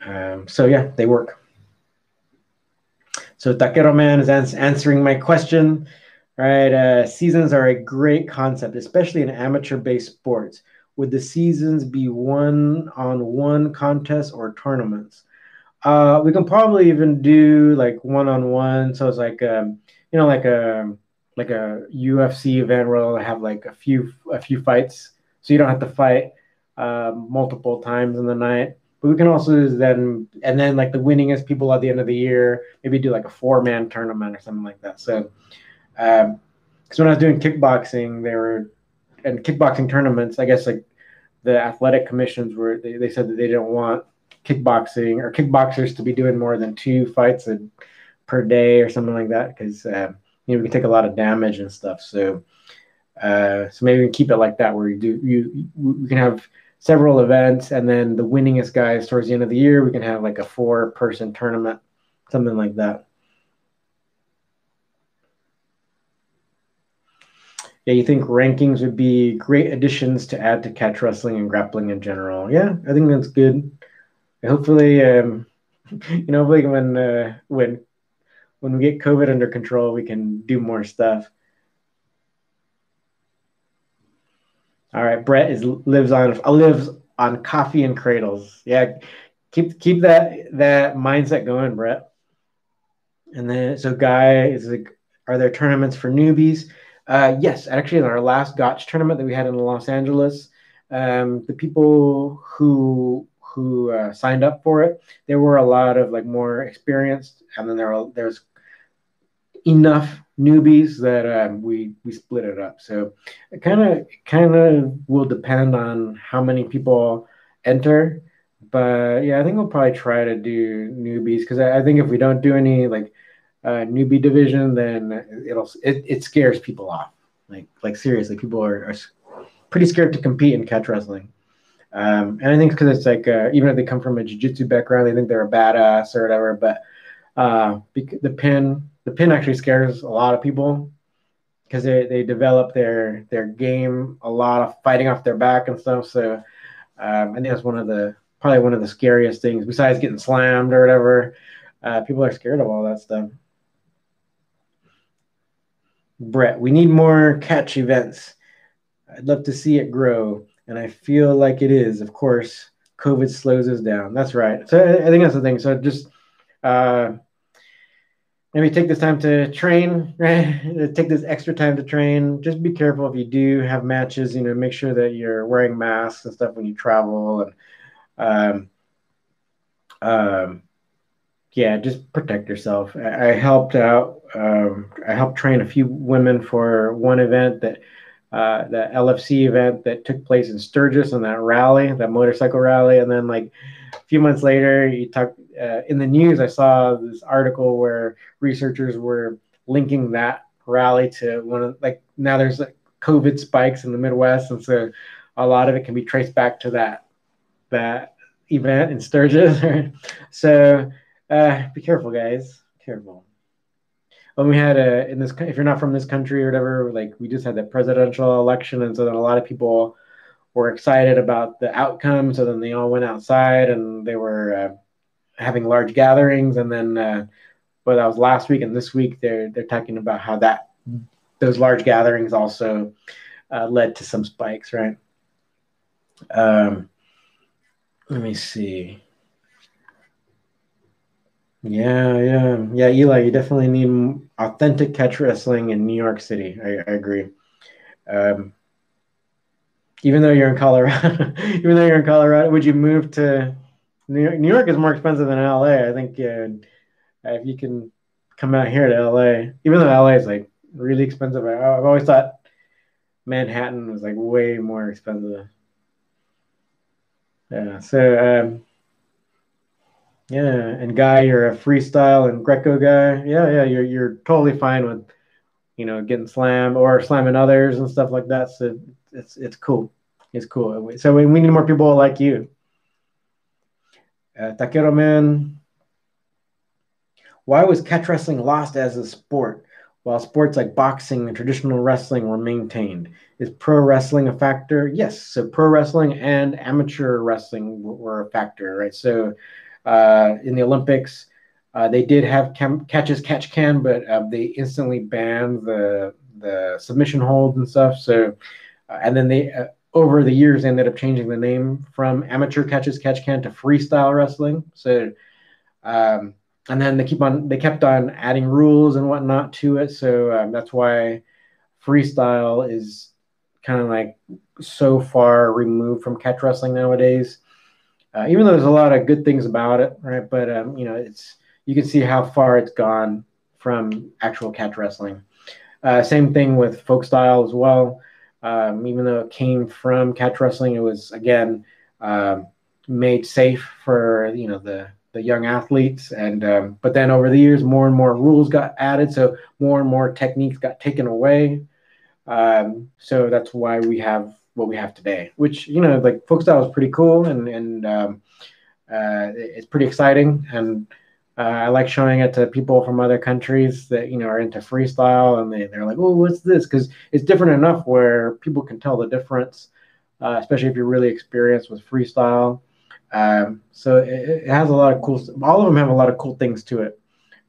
Um, so yeah, they work. So Taquero Man is ans- answering my question. Right, uh, seasons are a great concept, especially in amateur-based sports. would the seasons be one on one contests or tournaments? Uh, we can probably even do like one on one. So it's like, um, you know, like a like a UFC event where they'll have like a few a few fights, so you don't have to fight uh, multiple times in the night. But we can also then and then like the winningest people at the end of the year, maybe do like a four man tournament or something like that. So, because um, when I was doing kickboxing, there were and kickboxing tournaments. I guess like the athletic commissions were they, they said that they didn't want kickboxing or kickboxers to be doing more than two fights a, per day or something like that because uh, you know we can take a lot of damage and stuff. So. Uh, so maybe we can keep it like that, where you do you we can have several events, and then the winningest guys towards the end of the year, we can have like a four person tournament, something like that. Yeah, you think rankings would be great additions to add to catch wrestling and grappling in general? Yeah, I think that's good. Hopefully, um, you know, hopefully when uh, when when we get COVID under control, we can do more stuff. All right, Brett is lives on lives on coffee and cradles. Yeah, keep keep that that mindset going, Brett. And then so Guy is like, are there tournaments for newbies? Uh, yes, actually, in our last Gotch tournament that we had in Los Angeles, um, the people who who uh, signed up for it, there were a lot of like more experienced, and then there are, there's enough newbies that um, we we split it up. So it kind of kind of will depend on how many people enter. But yeah, I think we'll probably try to do newbies because I, I, think if we don't do any like uh, newbie division, then it'll it, it scares people off. Like like seriously, people are, are pretty scared to compete in catch wrestling. Um, and I think because it's like uh, even if they come from a jiu-jitsu background, they think they're a badass or whatever. But uh, the pin the pin actually scares a lot of people because they, they develop their their game a lot of fighting off their back and stuff. So um, I think that's one of the probably one of the scariest things besides getting slammed or whatever. Uh, people are scared of all that stuff. Brett, we need more catch events. I'd love to see it grow, and I feel like it is. Of course, COVID slows us down. That's right. So I, think that's the thing. So just uh, maybe take this time to train, right? take this extra time to train. Just be careful if you do have matches, you know, make sure that you're wearing masks and stuff when you travel and um, um, yeah, just protect yourself. I, I helped out. Um, I helped train a few women for one event that uh, the LFC event that took place in Sturgis and that rally, that motorcycle rally, and then like a few months later, you talk uh, in the news. I saw this article where researchers were linking that rally to one of like now there's like COVID spikes in the Midwest, and so a lot of it can be traced back to that that event in Sturgis. so uh, be careful, guys. Careful. When we had a in this, if you're not from this country or whatever, like we just had that presidential election, and so then a lot of people were excited about the outcome. So then they all went outside and they were uh, having large gatherings. And then, uh, well, that was last week and this week they're they're talking about how that those large gatherings also uh, led to some spikes, right? Um, let me see. Yeah, yeah, yeah, Eli, you definitely need authentic catch wrestling in New York City. I, I agree. Um, even though you're in Colorado, even though you're in Colorado, would you move to New York? New York is more expensive than LA. I think uh, if you can come out here to LA, even though LA is like really expensive, I've always thought Manhattan was like way more expensive. Yeah. So, um, yeah, and guy, you're a freestyle and Greco guy. Yeah, yeah, you're you're totally fine with, you know, getting slammed or slamming others and stuff like that. So it's it's cool. It's cool. So we, we need more people like you. Uh, Taquero man, why was catch wrestling lost as a sport while sports like boxing and traditional wrestling were maintained? Is pro wrestling a factor? Yes. So pro wrestling and amateur wrestling were a factor, right? So uh, in the Olympics, uh, they did have cam- catch as catch can, but uh, they instantly banned the the submission holds and stuff. So uh, and then they uh, over the years, ended up changing the name from amateur catch as catch can to freestyle wrestling. So, um, and then they keep on they kept on adding rules and whatnot to it. So um, that's why freestyle is kind of like so far removed from catch wrestling nowadays. Uh, even though there's a lot of good things about it, right? But um, you know, it's you can see how far it's gone from actual catch wrestling. Uh, same thing with folk style as well. Um, even though it came from catch wrestling, it was again um, made safe for you know the the young athletes. And um, but then over the years, more and more rules got added, so more and more techniques got taken away. Um, so that's why we have what we have today, which you know like folk style is pretty cool and and um, uh, it's pretty exciting and uh, I like showing it to people from other countries that you know are into freestyle, and they they're like, "Oh, what's this?" Because it's different enough where people can tell the difference, uh, especially if you're really experienced with freestyle. Um, so it, it, has a lot of cool. All of them have a lot of cool things to it,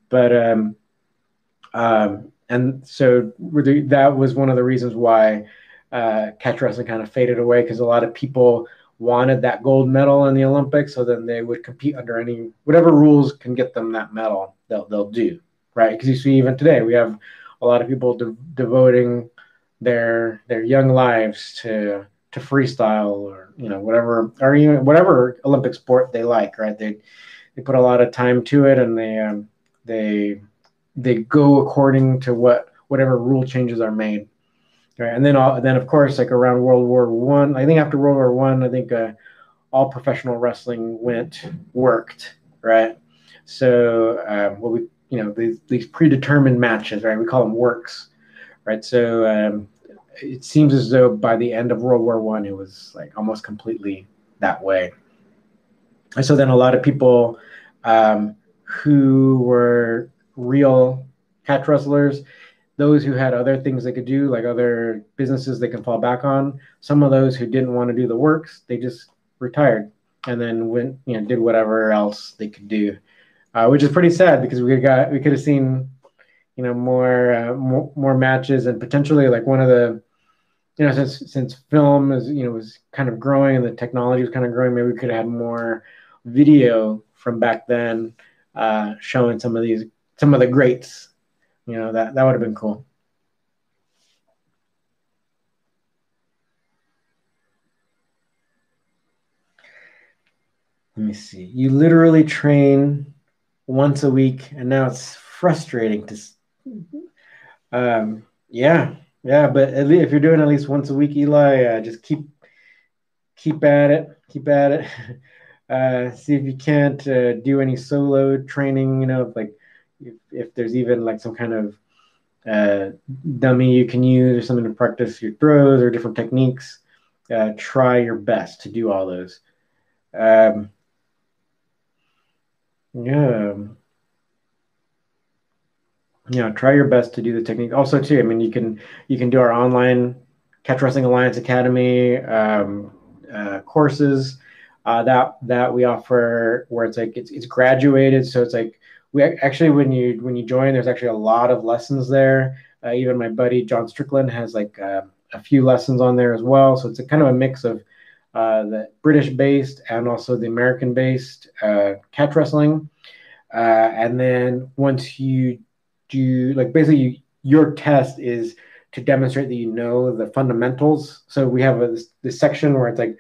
but um, um, and so that was one of the reasons why uh, catch wrestling kind of faded away because a lot of people wanted that gold medal in the Olympics, so then they would compete under any whatever rules can get them that medal. They'll they'll do right because you see even today we have a lot of people de- devoting their their young lives to to freestyle or you know whatever or even whatever Olympic sport they like. Right? They they put a lot of time to it and they um, they they go according to what whatever rule changes are made. Right, and then all, then of course like around World War One, I, I think after World War One, I, I think uh, all professional wrestling went worked, right? So um, what we you know these, these predetermined matches, right? We call them works, right? So um, it seems as though by the end of World War One, it was like almost completely that way. And so then a lot of people um, who were real catch wrestlers those who had other things they could do, like other businesses they can fall back on. Some of those who didn't want to do the works, they just retired and then went, you know, did whatever else they could do, uh, which is pretty sad because we got we could have seen, you know, more, uh, more more matches and potentially like one of the, you know, since since film is you know was kind of growing and the technology was kind of growing, maybe we could have had more video from back then uh, showing some of these some of the greats you know that that would have been cool. Let me see. You literally train once a week, and now it's frustrating to. Um, yeah, yeah, but at least if you're doing at least once a week, Eli, uh, just keep keep at it, keep at it. Uh, see if you can't uh, do any solo training. You know, like if, if there's even like some kind of uh, dummy you can use or something to practice your throws or different techniques, uh, try your best to do all those. Um, yeah. Yeah, try your best to do the technique. Also, too, I mean, you can you can do our online Catch Wrestling Alliance Academy um, uh, courses uh, that that we offer, where it's like it's it's graduated, so it's like we actually when you when you join there's actually a lot of lessons there. Uh, even my buddy john strickland has like uh, a few lessons on there as well. So it's a kind of a mix of uh, the british based and also the american based uh, catch wrestling. Uh, and then once you do like basically you, your test is to demonstrate that you know the fundamentals. So we have a, this, this section where it's like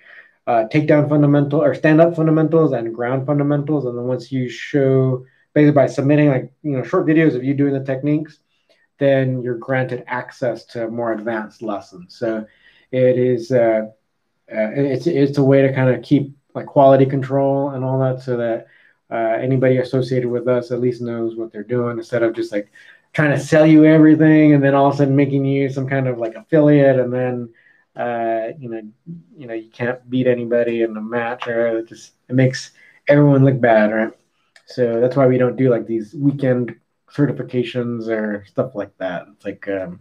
uh, takedown fundamental or stand up fundamentals and ground fundamentals. And then once you show basically by submitting like you know short videos of you doing the techniques, then you're granted access to more advanced lessons. So it is uh, uh, it's it's a way to kind of keep like quality control and all that, so that uh, anybody associated with us at least knows what they're doing instead of just like trying to sell you everything and then all of a sudden making you some kind of like affiliate and then uh, you know you know you can't beat anybody in a match or it just it makes everyone look bad right so that's why we don't do like these weekend certifications or stuff like that. It's like um,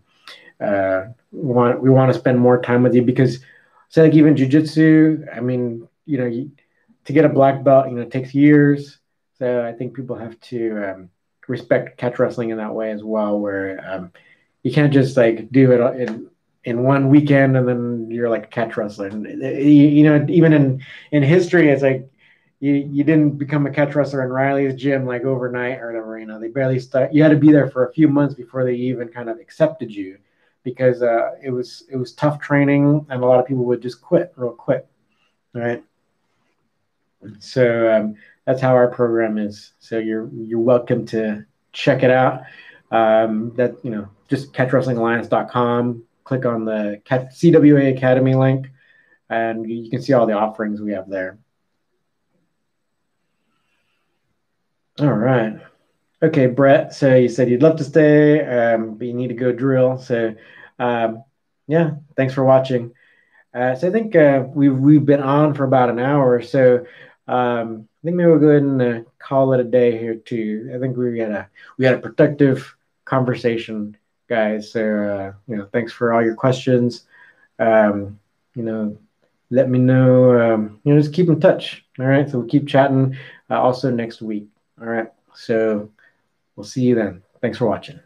uh, we want we want to spend more time with you because, say like even jujitsu. I mean, you know, you, to get a black belt, you know, takes years. So I think people have to um, respect catch wrestling in that way as well, where um, you can't just like do it in in one weekend and then you're like a catch wrestler. And you, you know, even in in history, it's like you you didn't become a catch wrestler in Riley's gym like overnight or whatever. You know, they barely start. You had to be there for a few months before they even kind of accepted you because uh, it was it was tough training and a lot of people would just quit real quick, right? So um, that's how our program is. So you're you're welcome to check it out. Um, that you know, just catchwrestlingalliance.com. Click on the CWA Academy link, and you can see all the offerings we have there. All right. Okay, Brett. So you said you'd love to stay, um, but you need to go drill. So, um, yeah, thanks for watching. Uh, so I think uh, we've we've been on for about an hour. So um, I think maybe we'll go ahead and uh, call it a day here too. I think we had a we had a productive conversation, guys. So uh, you know, thanks for all your questions. Um, you know, let me know. Um, you know, just keep in touch. All right. So we'll keep chatting. Uh, also next week. All right. So we'll see you then. Thanks for watching.